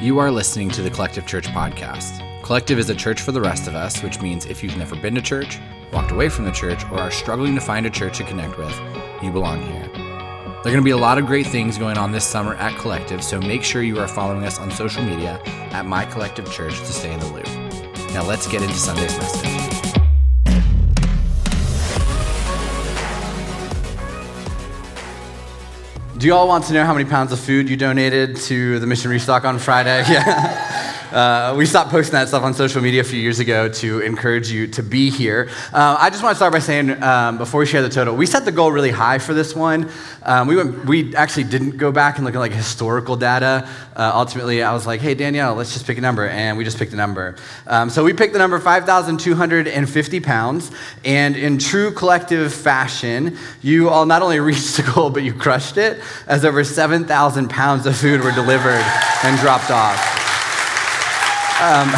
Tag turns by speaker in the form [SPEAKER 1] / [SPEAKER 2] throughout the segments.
[SPEAKER 1] You are listening to the Collective Church podcast. Collective is a church for the rest of us, which means if you've never been to church, walked away from the church, or are struggling to find a church to connect with, you belong here. There are going to be a lot of great things going on this summer at Collective, so make sure you are following us on social media at My Collective Church to stay in the loop. Now let's get into Sunday's message. Do you all want to know how many pounds of food you donated to the Mission Restock on Friday? Yeah. Uh, we stopped posting that stuff on social media a few years ago to encourage you to be here. Uh, I just want to start by saying, um, before we share the total, we set the goal really high for this one. Um, we, went, we actually didn't go back and look at like historical data. Uh, ultimately, I was like, hey, Danielle, let's just pick a number. And we just picked a number. Um, so we picked the number 5,250 pounds. And in true collective fashion, you all not only reached the goal, but you crushed it, as over 7,000 pounds of food were delivered and dropped off. Um,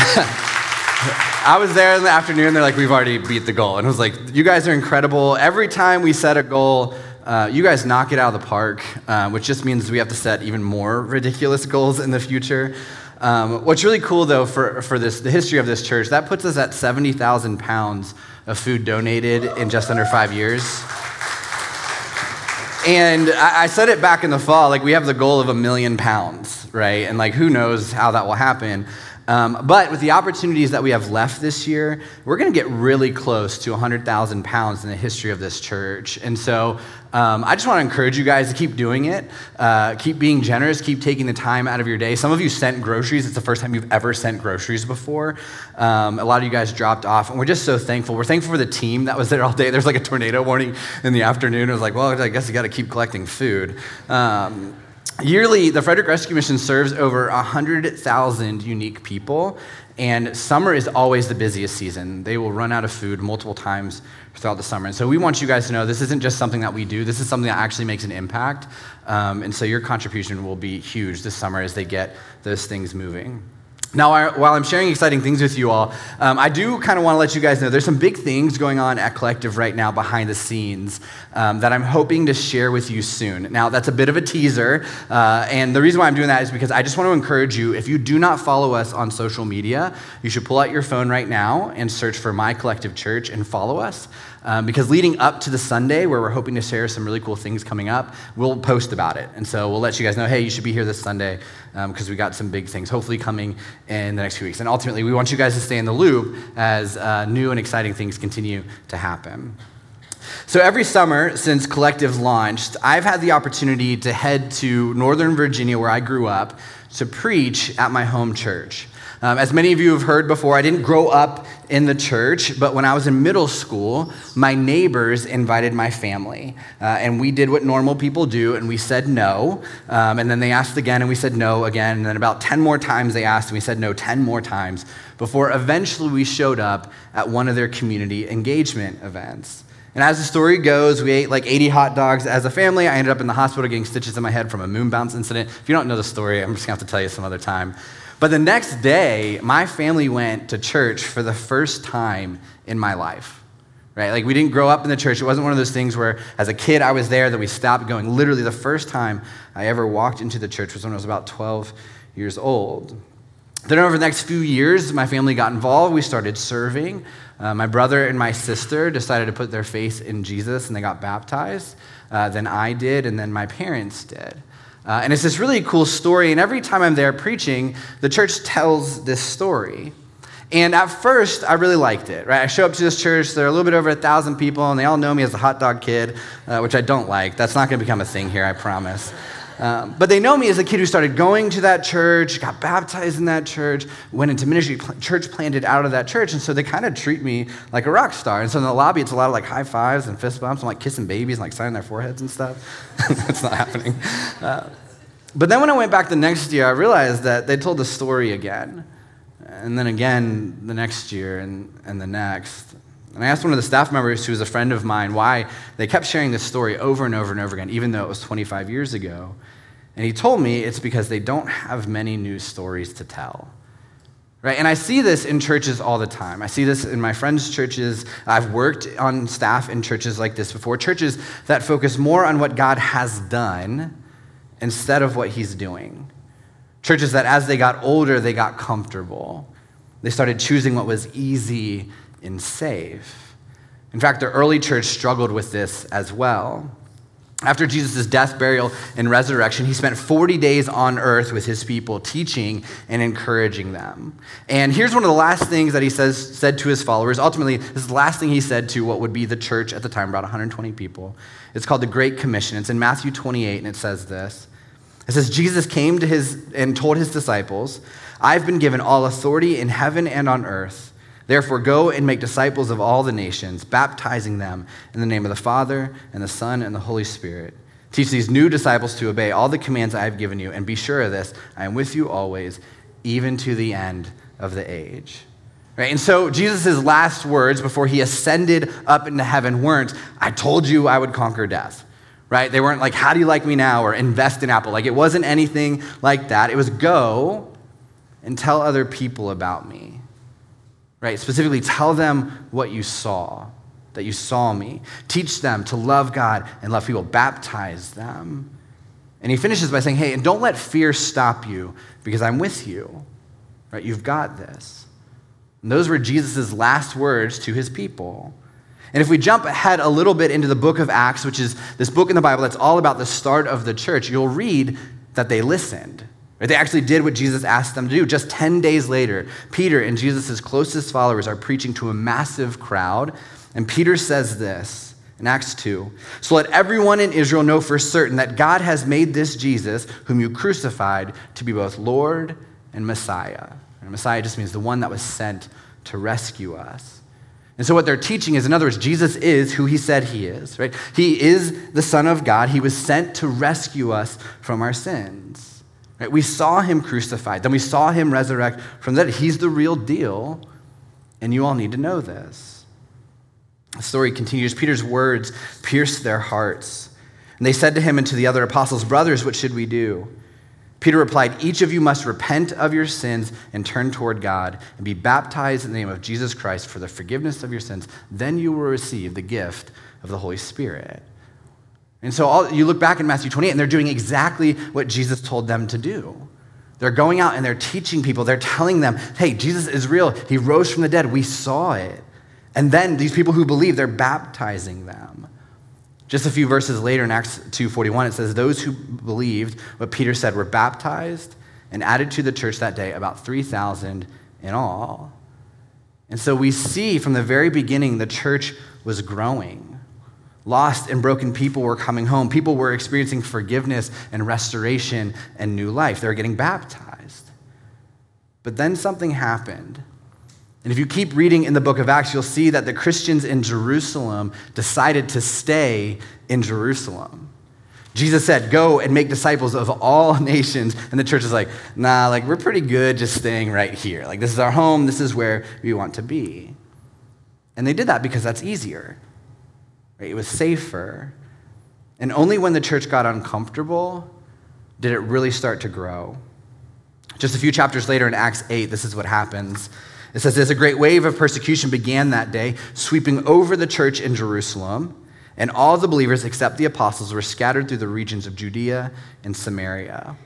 [SPEAKER 1] I was there in the afternoon. They're like, we've already beat the goal. And I was like, you guys are incredible. Every time we set a goal, uh, you guys knock it out of the park, uh, which just means we have to set even more ridiculous goals in the future. Um, what's really cool, though, for, for this, the history of this church, that puts us at 70,000 pounds of food donated in just under five years. And I, I said it back in the fall, like we have the goal of a million pounds, right? And like who knows how that will happen. Um, but with the opportunities that we have left this year, we're going to get really close to 100,000 pounds in the history of this church. And so um, I just want to encourage you guys to keep doing it. Uh, keep being generous. Keep taking the time out of your day. Some of you sent groceries. It's the first time you've ever sent groceries before. Um, a lot of you guys dropped off, and we're just so thankful. We're thankful for the team that was there all day. There's like a tornado warning in the afternoon. It was like, well, I guess you got to keep collecting food. Um, Yearly, the Frederick Rescue Mission serves over 100,000 unique people, and summer is always the busiest season. They will run out of food multiple times throughout the summer. And so we want you guys to know this isn't just something that we do, this is something that actually makes an impact. Um, and so your contribution will be huge this summer as they get those things moving. Now, while I'm sharing exciting things with you all, um, I do kind of want to let you guys know there's some big things going on at Collective right now behind the scenes um, that I'm hoping to share with you soon. Now, that's a bit of a teaser, uh, and the reason why I'm doing that is because I just want to encourage you if you do not follow us on social media, you should pull out your phone right now and search for My Collective Church and follow us. Um, because leading up to the Sunday, where we're hoping to share some really cool things coming up, we'll post about it. And so we'll let you guys know hey, you should be here this Sunday because um, we got some big things hopefully coming in the next few weeks. And ultimately, we want you guys to stay in the loop as uh, new and exciting things continue to happen. So, every summer since Collective launched, I've had the opportunity to head to Northern Virginia, where I grew up, to preach at my home church. Um, as many of you have heard before, I didn't grow up in the church, but when I was in middle school, my neighbors invited my family. Uh, and we did what normal people do, and we said no. Um, and then they asked again, and we said no again. And then about 10 more times they asked, and we said no 10 more times before eventually we showed up at one of their community engagement events. And as the story goes, we ate like 80 hot dogs as a family. I ended up in the hospital getting stitches in my head from a moon bounce incident. If you don't know the story, I'm just gonna have to tell you some other time. But the next day, my family went to church for the first time in my life. Right? Like we didn't grow up in the church. It wasn't one of those things where as a kid I was there that we stopped going. Literally the first time I ever walked into the church was when I was about 12 years old. Then over the next few years, my family got involved. We started serving. Uh, my brother and my sister decided to put their faith in Jesus and they got baptized. Uh, then I did, and then my parents did. Uh, and it's this really cool story. And every time I'm there preaching, the church tells this story. And at first, I really liked it, right? I show up to this church, there are a little bit over a thousand people, and they all know me as the hot dog kid, uh, which I don't like. That's not going to become a thing here, I promise. Um, but they know me as a kid who started going to that church, got baptized in that church, went into ministry, church planted out of that church. And so they kind of treat me like a rock star. And so in the lobby, it's a lot of like high fives and fist bumps and like kissing babies and like signing their foreheads and stuff. That's not happening. Uh, but then when I went back the next year, I realized that they told the story again. And then again the next year and, and the next. And I asked one of the staff members, who was a friend of mine, why they kept sharing this story over and over and over again, even though it was 25 years ago. And he told me it's because they don't have many news stories to tell. Right? And I see this in churches all the time. I see this in my friends' churches. I've worked on staff in churches like this before, churches that focus more on what God has done instead of what he's doing. Churches that as they got older, they got comfortable. They started choosing what was easy and safe. In fact, the early church struggled with this as well. After Jesus' death, burial, and resurrection, he spent 40 days on earth with his people, teaching and encouraging them. And here's one of the last things that he says, said to his followers. Ultimately, this is the last thing he said to what would be the church at the time, about 120 people. It's called the Great Commission. It's in Matthew 28, and it says this. It says, Jesus came to his and told his disciples, I've been given all authority in heaven and on earth. Therefore, go and make disciples of all the nations, baptizing them in the name of the Father, and the Son, and the Holy Spirit. Teach these new disciples to obey all the commands I have given you, and be sure of this I am with you always, even to the end of the age. Right? And so, Jesus' last words before he ascended up into heaven weren't, I told you I would conquer death. Right? They weren't like, How do you like me now? or invest in Apple. Like, it wasn't anything like that. It was, Go and tell other people about me right? Specifically, tell them what you saw, that you saw me. Teach them to love God and love people. Baptize them. And he finishes by saying, hey, and don't let fear stop you because I'm with you, right? You've got this. And those were Jesus' last words to his people. And if we jump ahead a little bit into the book of Acts, which is this book in the Bible that's all about the start of the church, you'll read that they listened. They actually did what Jesus asked them to do. Just 10 days later, Peter and Jesus' closest followers are preaching to a massive crowd. And Peter says this in Acts 2 So let everyone in Israel know for certain that God has made this Jesus, whom you crucified, to be both Lord and Messiah. And Messiah just means the one that was sent to rescue us. And so, what they're teaching is, in other words, Jesus is who he said he is, right? He is the Son of God. He was sent to rescue us from our sins. Right? We saw him crucified, then we saw him resurrect from that. He's the real deal, and you all need to know this. The story continues. Peter's words pierced their hearts. And they said to him and to the other apostles, Brothers, what should we do? Peter replied, Each of you must repent of your sins and turn toward God and be baptized in the name of Jesus Christ for the forgiveness of your sins. Then you will receive the gift of the Holy Spirit. And so all, you look back in Matthew 28, and they're doing exactly what Jesus told them to do. They're going out and they're teaching people. They're telling them, hey, Jesus is real. He rose from the dead. We saw it. And then these people who believe, they're baptizing them. Just a few verses later in Acts 2:41 it says those who believed what Peter said were baptized and added to the church that day about 3000 in all. And so we see from the very beginning the church was growing. Lost and broken people were coming home. People were experiencing forgiveness and restoration and new life. They were getting baptized. But then something happened. And if you keep reading in the book of Acts, you'll see that the Christians in Jerusalem decided to stay in Jerusalem. Jesus said, Go and make disciples of all nations. And the church is like, Nah, like we're pretty good just staying right here. Like this is our home, this is where we want to be. And they did that because that's easier. Right? It was safer. And only when the church got uncomfortable did it really start to grow. Just a few chapters later in Acts 8, this is what happens. It says, As a great wave of persecution began that day, sweeping over the church in Jerusalem, and all the believers except the apostles were scattered through the regions of Judea and Samaria.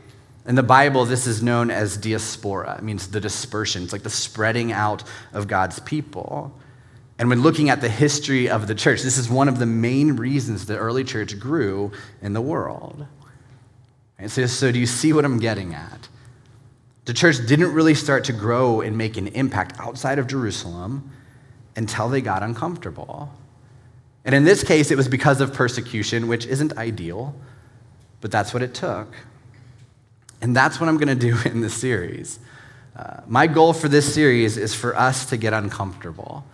[SPEAKER 1] In the Bible, this is known as diaspora. It means the dispersion. It's like the spreading out of God's people. And when looking at the history of the church, this is one of the main reasons the early church grew in the world. And so, so, do you see what I'm getting at? The church didn't really start to grow and make an impact outside of Jerusalem until they got uncomfortable. And in this case, it was because of persecution, which isn't ideal, but that's what it took. And that's what I'm going to do in this series. Uh, my goal for this series is for us to get uncomfortable.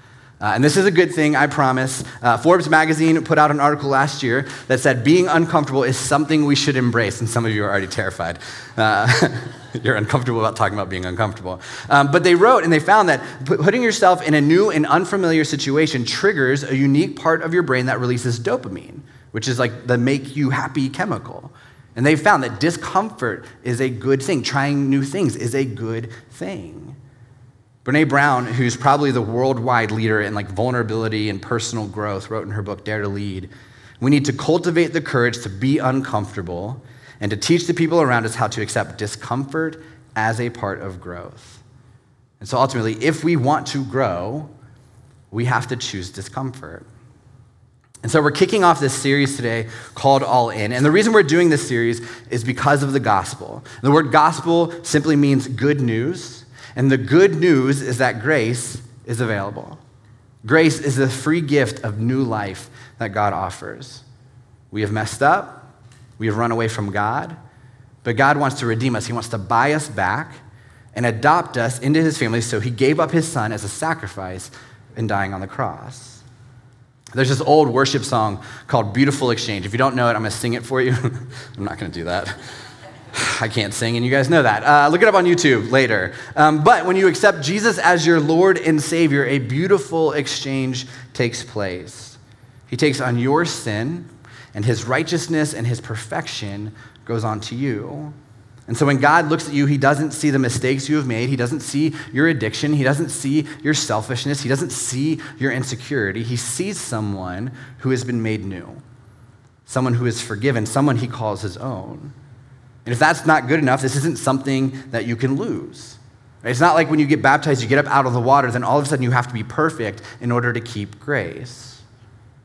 [SPEAKER 1] Uh, and this is a good thing, I promise. Uh, Forbes magazine put out an article last year that said being uncomfortable is something we should embrace. And some of you are already terrified. Uh, you're uncomfortable about talking about being uncomfortable. Um, but they wrote and they found that putting yourself in a new and unfamiliar situation triggers a unique part of your brain that releases dopamine, which is like the make you happy chemical. And they found that discomfort is a good thing. Trying new things is a good thing. Brene Brown, who's probably the worldwide leader in like vulnerability and personal growth, wrote in her book Dare to Lead, we need to cultivate the courage to be uncomfortable and to teach the people around us how to accept discomfort as a part of growth. And so ultimately, if we want to grow, we have to choose discomfort. And so we're kicking off this series today called All In. And the reason we're doing this series is because of the gospel. The word gospel simply means good news. And the good news is that grace is available. Grace is the free gift of new life that God offers. We have messed up, we have run away from God, but God wants to redeem us. He wants to buy us back and adopt us into his family, so he gave up his son as a sacrifice in dying on the cross. There's this old worship song called Beautiful Exchange. If you don't know it, I'm going to sing it for you. I'm not going to do that. I can't sing, and you guys know that. Uh, look it up on YouTube later. Um, but when you accept Jesus as your Lord and Savior, a beautiful exchange takes place. He takes on your sin, and his righteousness and his perfection goes on to you. And so when God looks at you, he doesn't see the mistakes you have made. He doesn't see your addiction. He doesn't see your selfishness. He doesn't see your insecurity. He sees someone who has been made new, someone who is forgiven, someone he calls his own. And if that's not good enough, this isn't something that you can lose. It's not like when you get baptized, you get up out of the water, then all of a sudden you have to be perfect in order to keep grace.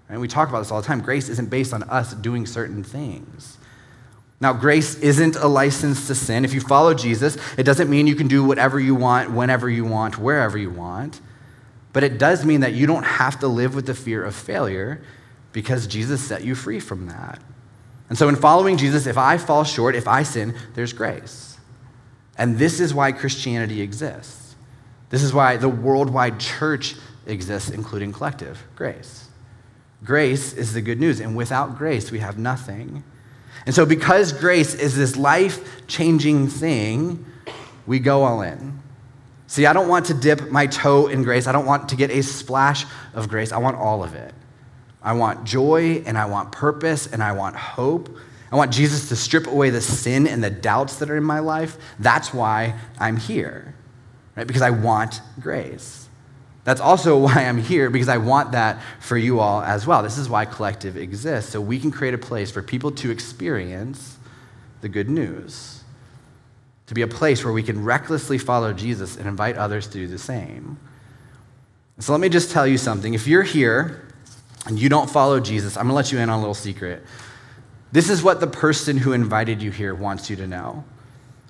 [SPEAKER 1] And we talk about this all the time. Grace isn't based on us doing certain things. Now, grace isn't a license to sin. If you follow Jesus, it doesn't mean you can do whatever you want, whenever you want, wherever you want. But it does mean that you don't have to live with the fear of failure because Jesus set you free from that. And so, in following Jesus, if I fall short, if I sin, there's grace. And this is why Christianity exists. This is why the worldwide church exists, including collective grace. Grace is the good news, and without grace, we have nothing. And so, because grace is this life changing thing, we go all in. See, I don't want to dip my toe in grace. I don't want to get a splash of grace. I want all of it. I want joy and I want purpose and I want hope. I want Jesus to strip away the sin and the doubts that are in my life. That's why I'm here, right? Because I want grace. That's also why I'm here, because I want that for you all as well. This is why Collective exists, so we can create a place for people to experience the good news, to be a place where we can recklessly follow Jesus and invite others to do the same. So let me just tell you something. If you're here and you don't follow Jesus, I'm going to let you in on a little secret. This is what the person who invited you here wants you to know.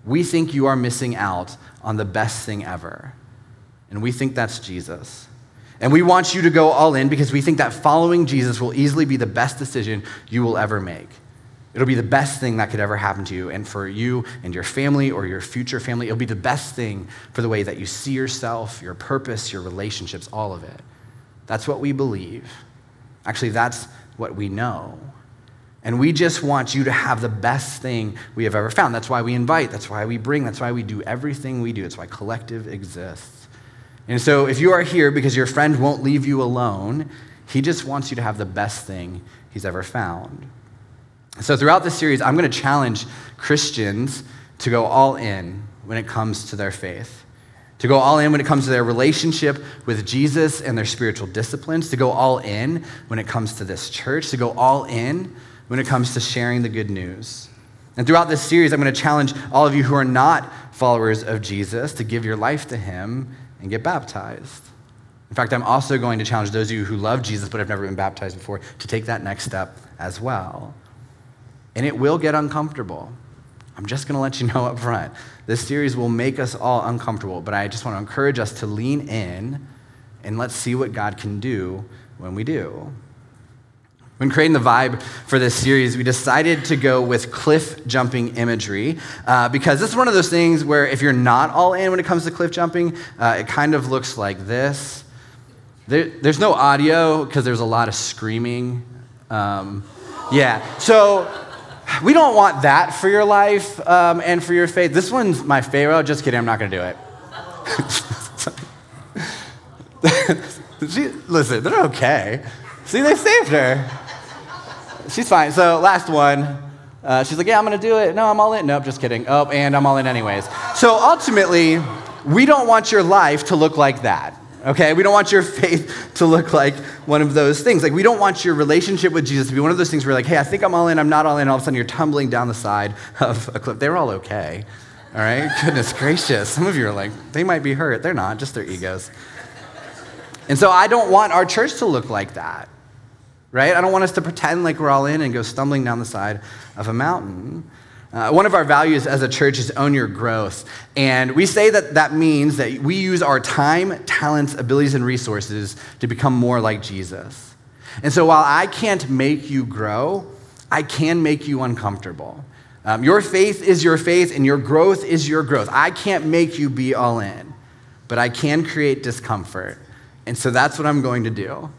[SPEAKER 1] We think you are missing out on the best thing ever. And we think that's Jesus. And we want you to go all in because we think that following Jesus will easily be the best decision you will ever make. It'll be the best thing that could ever happen to you and for you and your family or your future family. It'll be the best thing for the way that you see yourself, your purpose, your relationships, all of it. That's what we believe. Actually, that's what we know. And we just want you to have the best thing we have ever found. That's why we invite, that's why we bring, that's why we do everything we do. It's why collective exists. And so if you are here because your friend won't leave you alone, he just wants you to have the best thing he's ever found. So throughout this series, I'm going to challenge Christians to go all in when it comes to their faith to go all in when it comes to their relationship with Jesus and their spiritual disciplines, to go all in when it comes to this church, to go all in when it comes to sharing the good news. And throughout this series, I'm going to challenge all of you who are not followers of Jesus to give your life to him and get baptized. In fact, I'm also going to challenge those of you who love Jesus but have never been baptized before to take that next step as well. And it will get uncomfortable. I'm just going to let you know up front. This series will make us all uncomfortable, but I just want to encourage us to lean in and let's see what God can do when we do. When creating the vibe for this series, we decided to go with cliff jumping imagery uh, because this is one of those things where if you're not all in when it comes to cliff jumping, uh, it kind of looks like this. There, there's no audio because there's a lot of screaming. Um, yeah, so we don't want that for your life um, and for your faith. This one's my favorite. Oh, Just kidding, I'm not going to do it. she, listen, they're okay. See, they saved her. She's fine. So, last one. Uh, she's like, Yeah, I'm going to do it. No, I'm all in. Nope, just kidding. Oh, and I'm all in anyways. So, ultimately, we don't want your life to look like that. Okay? We don't want your faith to look like one of those things. Like, we don't want your relationship with Jesus to be one of those things where, like, hey, I think I'm all in, I'm not all in, all of a sudden you're tumbling down the side of a cliff. They're all okay, all right? Goodness gracious. Some of you are like, they might be hurt. They're not, just their egos. And so I don't want our church to look like that, right? I don't want us to pretend like we're all in and go stumbling down the side of a mountain. Uh, one of our values as a church is own your growth. And we say that that means that we use our time, talents, abilities, and resources to become more like Jesus. And so while I can't make you grow, I can make you uncomfortable. Um, your faith is your faith, and your growth is your growth. I can't make you be all in, but I can create discomfort. And so that's what I'm going to do.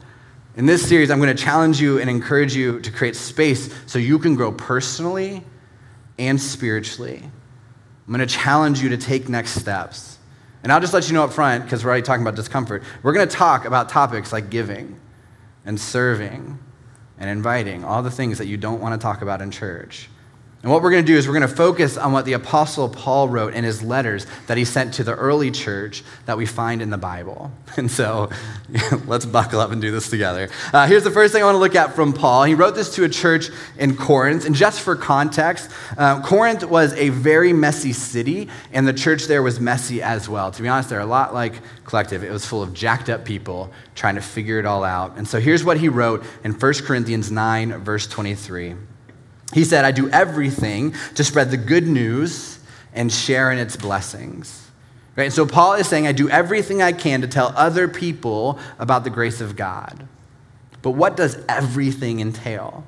[SPEAKER 1] In this series, I'm going to challenge you and encourage you to create space so you can grow personally and spiritually. I'm going to challenge you to take next steps. And I'll just let you know up front, because we're already talking about discomfort. We're going to talk about topics like giving and serving and inviting, all the things that you don't want to talk about in church. And what we're going to do is we're going to focus on what the Apostle Paul wrote in his letters that he sent to the early church that we find in the Bible. And so let's buckle up and do this together. Uh, here's the first thing I want to look at from Paul. He wrote this to a church in Corinth. And just for context, uh, Corinth was a very messy city, and the church there was messy as well. To be honest, they're a lot like Collective. It was full of jacked up people trying to figure it all out. And so here's what he wrote in 1 Corinthians 9, verse 23. He said, I do everything to spread the good news and share in its blessings. Right? And so Paul is saying, I do everything I can to tell other people about the grace of God. But what does everything entail?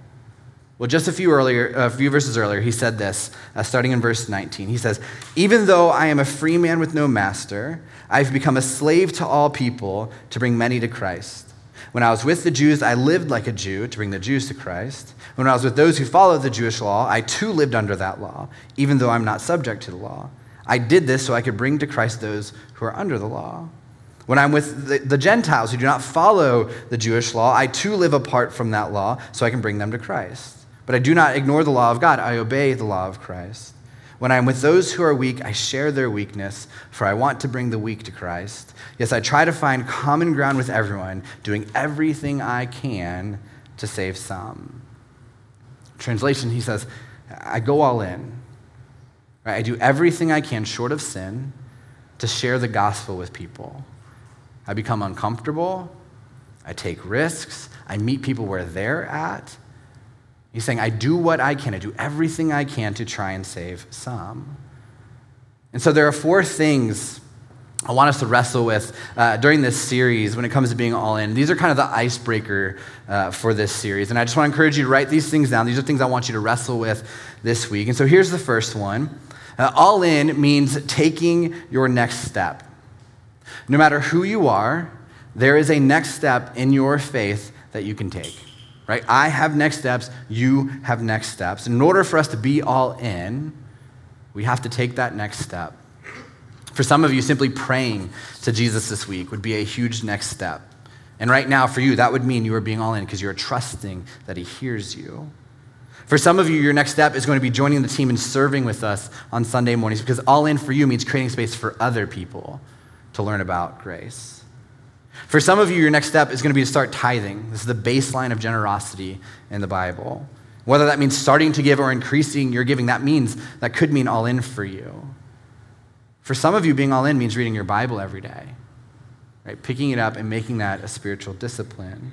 [SPEAKER 1] Well, just a few earlier, a few verses earlier, he said this, uh, starting in verse 19. He says, "Even though I am a free man with no master, I've become a slave to all people to bring many to Christ." When I was with the Jews, I lived like a Jew to bring the Jews to Christ. When I was with those who followed the Jewish law, I too lived under that law, even though I'm not subject to the law. I did this so I could bring to Christ those who are under the law. When I'm with the, the, Gentiles who do not follow the Jewish law, I too live apart from that law so I can bring them to Christ. But I do not ignore the law of God, I obey the law of Christ. When I'm with those who are weak, I share their weakness, for I want to bring the weak to Christ. Yes, I try to find common ground with everyone, doing everything I can to save some. Translation, he says, I go all in. Right? I do everything I can, short of sin, to share the gospel with people. I become uncomfortable. I take risks. I meet people where they're at. He's saying, I do what I can. I do everything I can to try and save some. And so there are four things I want us to wrestle with uh, during this series when it comes to being all in. These are kind of the icebreaker uh, for this series. And I just want to encourage you to write these things down. These are things I want you to wrestle with this week. And so here's the first one uh, All in means taking your next step. No matter who you are, there is a next step in your faith that you can take. Right? I have next steps, you have next steps. In order for us to be all in, we have to take that next step. For some of you, simply praying to Jesus this week would be a huge next step. And right now, for you, that would mean you are being all in because you're trusting that He hears you. For some of you, your next step is going to be joining the team and serving with us on Sunday mornings because all in for you means creating space for other people to learn about grace. For some of you, your next step is going to be to start tithing. This is the baseline of generosity in the Bible. Whether that means starting to give or increasing your giving, that means that could mean all in for you. For some of you, being all in means reading your Bible every day, right? Picking it up and making that a spiritual discipline.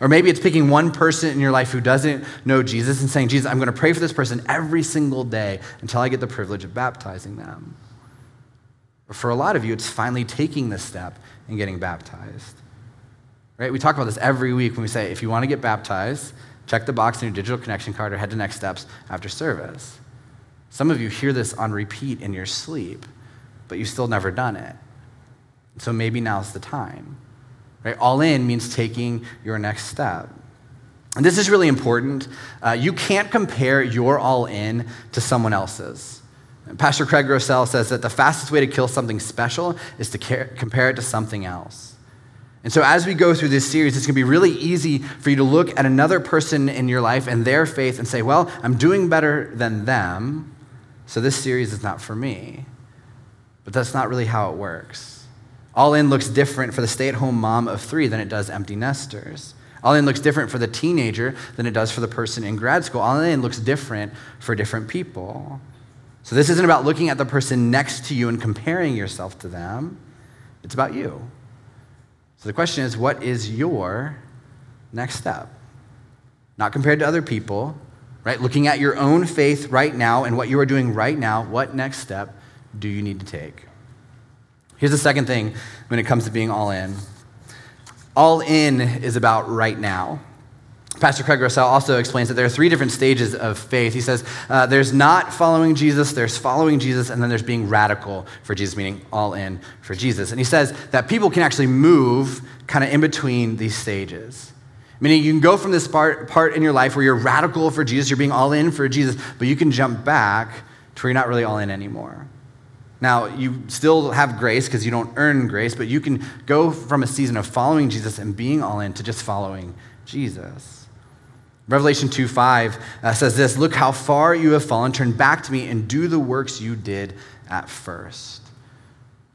[SPEAKER 1] Or maybe it's picking one person in your life who doesn't know Jesus and saying, Jesus, I'm going to pray for this person every single day until I get the privilege of baptizing them. Or for a lot of you, it's finally taking this step and getting baptized. Right? We talk about this every week when we say, if you want to get baptized, check the box in your digital connection card or head to next steps after service. Some of you hear this on repeat in your sleep but you've still never done it. So maybe now's the time. Right? All in means taking your next step. And this is really important. Uh, you can't compare your all in to someone else's. Pastor Craig Groeschel says that the fastest way to kill something special is to care, compare it to something else. And so, as we go through this series, it's going to be really easy for you to look at another person in your life and their faith and say, Well, I'm doing better than them, so this series is not for me. But that's not really how it works. All in looks different for the stay at home mom of three than it does empty nesters. All in looks different for the teenager than it does for the person in grad school. All in looks different for different people. So this isn't about looking at the person next to you and comparing yourself to them, it's about you. So the question is what is your next step? Not compared to other people, right? Looking at your own faith right now and what you are doing right now, what next step do you need to take? Here's the second thing when it comes to being all in all in is about right now. Pastor Craig Groeschel also explains that there are three different stages of faith. He says uh, there's not following Jesus, there's following Jesus, and then there's being radical for Jesus, meaning all in for Jesus. And he says that people can actually move kind of in between these stages. Meaning you can go from this part, part in your life where you're radical for Jesus, you're being all in for Jesus, but you can jump back to where you're not really all in anymore. Now, you still have grace because you don't earn grace, but you can go from a season of following Jesus and being all in to just following Jesus. Revelation 2 5 uh, says this Look how far you have fallen. Turn back to me and do the works you did at first.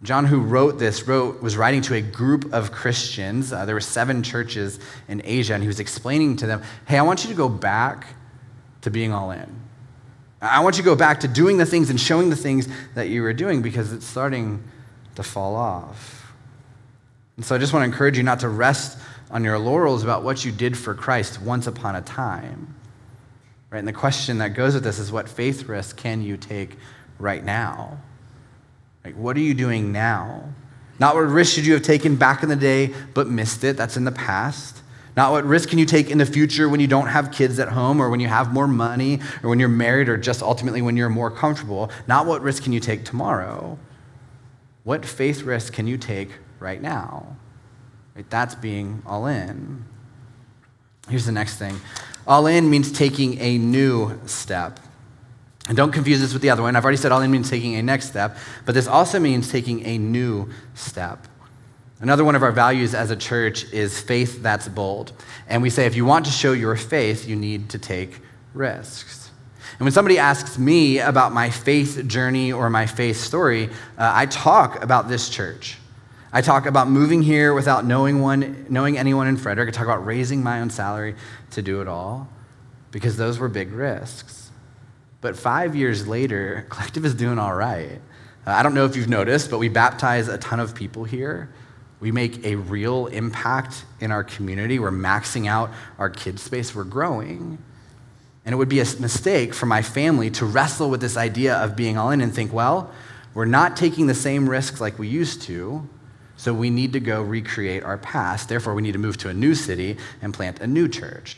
[SPEAKER 1] John, who wrote this, wrote, was writing to a group of Christians. Uh, there were seven churches in Asia, and he was explaining to them, Hey, I want you to go back to being all in. I want you to go back to doing the things and showing the things that you were doing because it's starting to fall off. And so I just want to encourage you not to rest on your laurels about what you did for Christ once upon a time. Right? And the question that goes with this is what faith risk can you take right now? Like, what are you doing now? Not what risk should you have taken back in the day but missed it? That's in the past. Not what risk can you take in the future when you don't have kids at home or when you have more money or when you're married or just ultimately when you're more comfortable. Not what risk can you take tomorrow. What faith risk can you take right now? Right? That's being all in. Here's the next thing all in means taking a new step. And don't confuse this with the other one. I've already said all in means taking a next step, but this also means taking a new step. Another one of our values as a church is faith that's bold. And we say if you want to show your faith, you need to take risks. And when somebody asks me about my faith journey or my faith story, uh, I talk about this church. I talk about moving here without knowing, one, knowing anyone in Frederick. I talk about raising my own salary to do it all because those were big risks. But five years later, Collective is doing all right. Uh, I don't know if you've noticed, but we baptize a ton of people here. We make a real impact in our community. We're maxing out our kids' space. We're growing. And it would be a mistake for my family to wrestle with this idea of being all in and think, well, we're not taking the same risks like we used to, so we need to go recreate our past. Therefore, we need to move to a new city and plant a new church.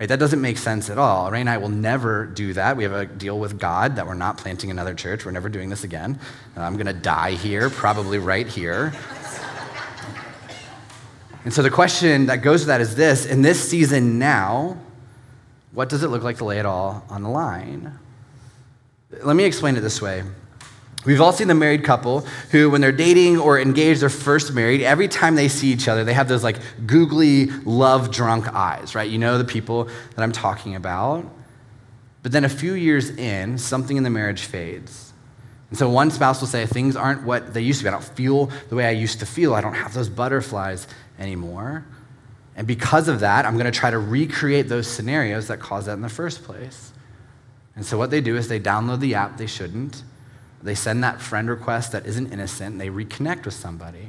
[SPEAKER 1] Right? That doesn't make sense at all. Ray and I will never do that. We have a deal with God that we're not planting another church. We're never doing this again. Uh, I'm going to die here, probably right here. And so the question that goes with that is this in this season now, what does it look like to lay it all on the line? Let me explain it this way. We've all seen the married couple who, when they're dating or engaged, they're first married. Every time they see each other, they have those like googly, love drunk eyes, right? You know the people that I'm talking about. But then a few years in, something in the marriage fades. And so one spouse will say, Things aren't what they used to be. I don't feel the way I used to feel. I don't have those butterflies anymore. And because of that, I'm going to try to recreate those scenarios that caused that in the first place. And so what they do is they download the app they shouldn't. They send that friend request that isn't innocent, they reconnect with somebody.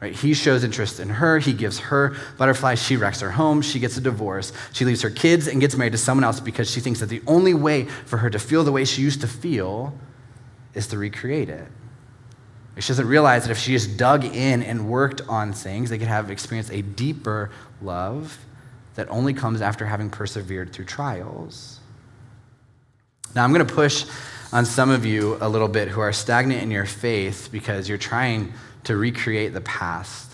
[SPEAKER 1] Right? He shows interest in her. He gives her butterflies. She wrecks her home. She gets a divorce. She leaves her kids and gets married to someone else because she thinks that the only way for her to feel the way she used to feel is to recreate it. She doesn't realize that if she just dug in and worked on things, they could have experienced a deeper love that only comes after having persevered through trials. Now, I'm going to push on some of you a little bit who are stagnant in your faith because you're trying to recreate the past.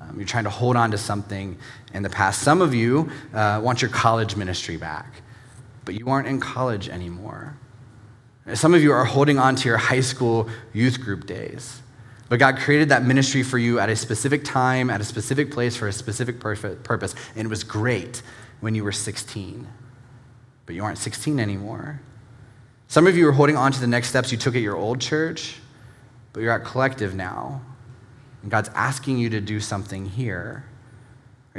[SPEAKER 1] Um, you're trying to hold on to something in the past. Some of you uh, want your college ministry back, but you aren't in college anymore. Some of you are holding on to your high school youth group days. But God created that ministry for you at a specific time, at a specific place, for a specific purpose. And it was great when you were 16. But you aren't 16 anymore. Some of you are holding on to the next steps you took at your old church, but you're at collective now. And God's asking you to do something here.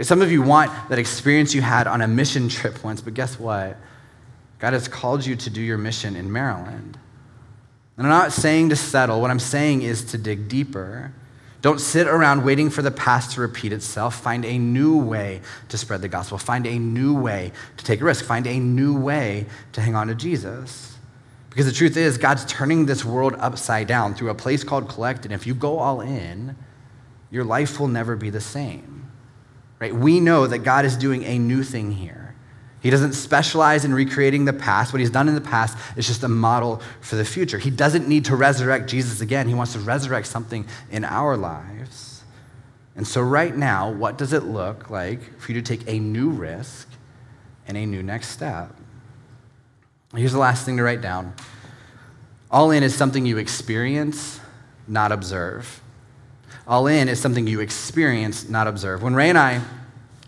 [SPEAKER 1] Some of you want that experience you had on a mission trip once, but guess what? God has called you to do your mission in Maryland. And I'm not saying to settle. What I'm saying is to dig deeper. Don't sit around waiting for the past to repeat itself. Find a new way to spread the gospel. Find a new way to take a risk. Find a new way to hang on to Jesus. Because the truth is, God's turning this world upside down through a place called Collect. And if you go all in, your life will never be the same. Right? We know that God is doing a new thing here. He doesn't specialize in recreating the past. What he's done in the past is just a model for the future. He doesn't need to resurrect Jesus again. He wants to resurrect something in our lives. And so, right now, what does it look like for you to take a new risk and a new next step? Here's the last thing to write down All in is something you experience, not observe. All in is something you experience, not observe. When Ray and I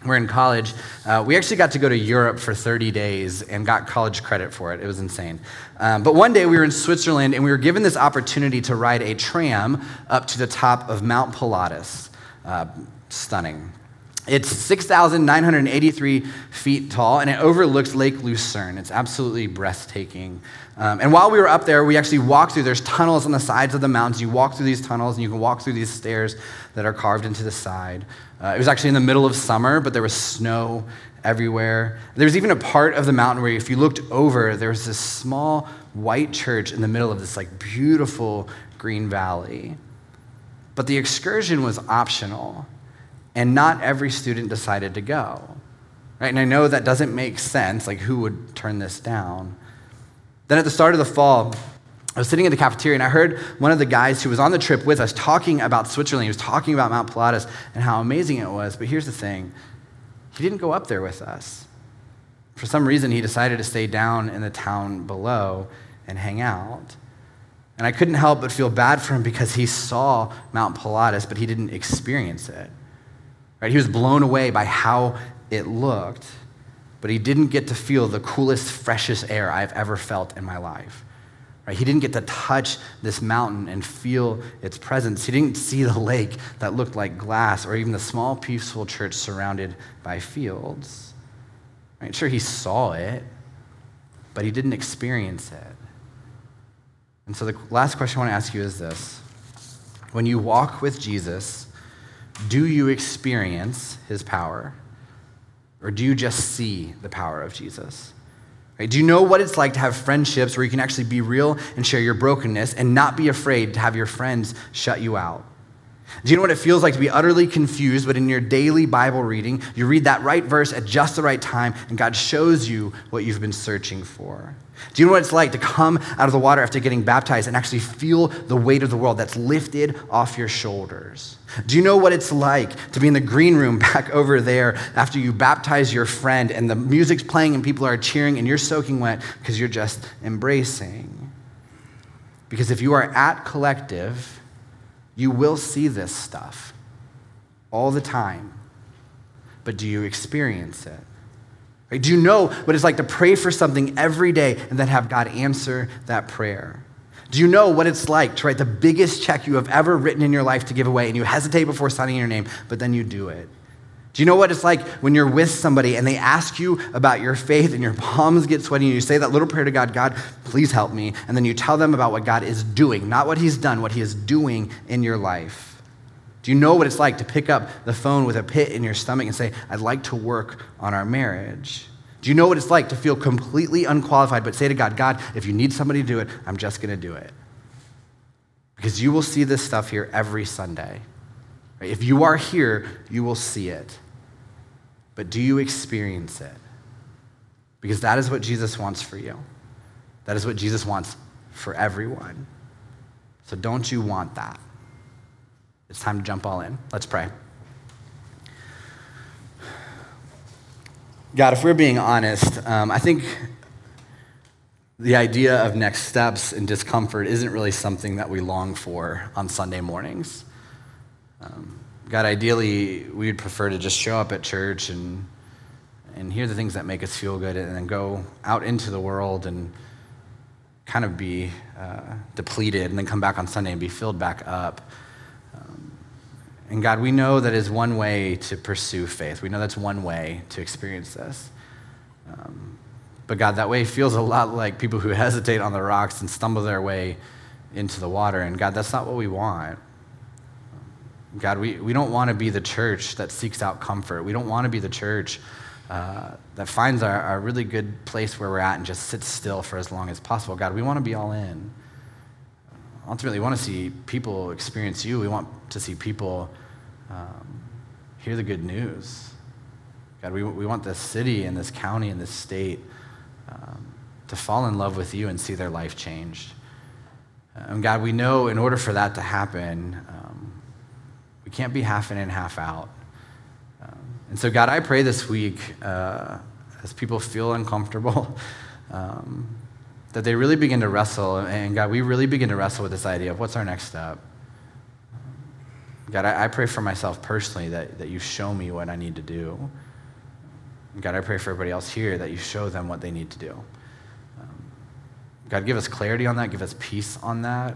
[SPEAKER 1] were in college, uh, we actually got to go to Europe for 30 days and got college credit for it. It was insane. Um, but one day we were in Switzerland and we were given this opportunity to ride a tram up to the top of Mount Pilatus. Uh, stunning. It's 6,983 feet tall and it overlooks Lake Lucerne. It's absolutely breathtaking. Um, and while we were up there, we actually walked through, there's tunnels on the sides of the mountains. You walk through these tunnels and you can walk through these stairs that are carved into the side. Uh, it was actually in the middle of summer, but there was snow everywhere. There was even a part of the mountain where if you looked over, there was this small white church in the middle of this like beautiful green valley. But the excursion was optional, and not every student decided to go. Right? And I know that doesn't make sense. Like, who would turn this down? Then at the start of the fall, I was sitting in the cafeteria and I heard one of the guys who was on the trip with us talking about Switzerland. He was talking about Mount Pilatus and how amazing it was. But here's the thing he didn't go up there with us. For some reason, he decided to stay down in the town below and hang out. And I couldn't help but feel bad for him because he saw Mount Pilatus, but he didn't experience it. Right? He was blown away by how it looked but he didn't get to feel the coolest, freshest air I've ever felt in my life. Right? He didn't get to touch this mountain and feel its presence. He didn't see the lake that looked like glass or even the small, peaceful church surrounded by fields. Right? Sure, he saw it, but he didn't experience it. And so the last question I want to ask you is this When you walk with Jesus, do you experience his power? Or do you just see the power of Jesus? Right? Do you know what it's like to have friendships where you can actually be real and share your brokenness and not be afraid to have your friends shut you out? Do you know what it feels like to be utterly confused, but in your daily Bible reading, you read that right verse at just the right time, and God shows you what you've been searching for? Do you know what it's like to come out of the water after getting baptized and actually feel the weight of the world that's lifted off your shoulders? Do you know what it's like to be in the green room back over there after you baptize your friend and the music's playing and people are cheering and you're soaking wet because you're just embracing? Because if you are at collective, you will see this stuff all the time. But do you experience it? Do you know what it's like to pray for something every day and then have God answer that prayer? Do you know what it's like to write the biggest check you have ever written in your life to give away and you hesitate before signing your name, but then you do it? Do you know what it's like when you're with somebody and they ask you about your faith and your palms get sweaty and you say that little prayer to God, God, please help me, and then you tell them about what God is doing, not what He's done, what He is doing in your life? Do you know what it's like to pick up the phone with a pit in your stomach and say, I'd like to work on our marriage? Do you know what it's like to feel completely unqualified, but say to God, God, if you need somebody to do it, I'm just going to do it? Because you will see this stuff here every Sunday. If you are here, you will see it but do you experience it? Because that is what Jesus wants for you. That is what Jesus wants for everyone. So don't you want that? It's time to jump all in. Let's pray. God, if we're being honest, um, I think the idea of next steps and discomfort isn't really something that we long for on Sunday mornings. Um, God, ideally, we would prefer to just show up at church and, and hear the things that make us feel good and then go out into the world and kind of be uh, depleted and then come back on Sunday and be filled back up. Um, And God, we know that is one way to pursue faith. We know that's one way to experience this. Um, but God, that way feels a lot like people who hesitate on the rocks and stumble their way into the water. And God, that's not what we want. God, we, we don't want to be the church that seeks out comfort. We don't want to be the church uh, that finds our, our really good place where we're at and just sits still for as long as possible. God, we want to be all in. Ultimately, we want to see people experience you. We want to see people um, hear the good news. God, we, we want this city and this county and this state um, to fall in love with you and see their life changed. And God, we know in order for that to happen, we can't be half in and half out. And so, God, I pray this week uh, as people feel uncomfortable, um, that they really begin to wrestle. And God, we really begin to wrestle with this idea of what's our next step. God, I, I pray for myself personally that, that you show me what I need to do. God, I pray for everybody else here that you show them what they need to do. Um, God, give us clarity on that, give us peace on that.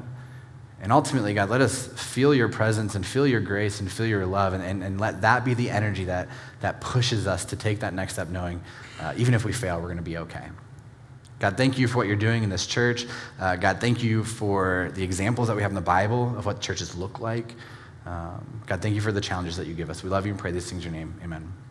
[SPEAKER 1] And ultimately, God, let us feel your presence and feel your grace and feel your love, and, and, and let that be the energy that, that pushes us to take that next step, knowing uh, even if we fail, we're going to be okay. God, thank you for what you're doing in this church. Uh, God, thank you for the examples that we have in the Bible of what churches look like. Um, God, thank you for the challenges that you give us. We love you and pray these things in your name. Amen.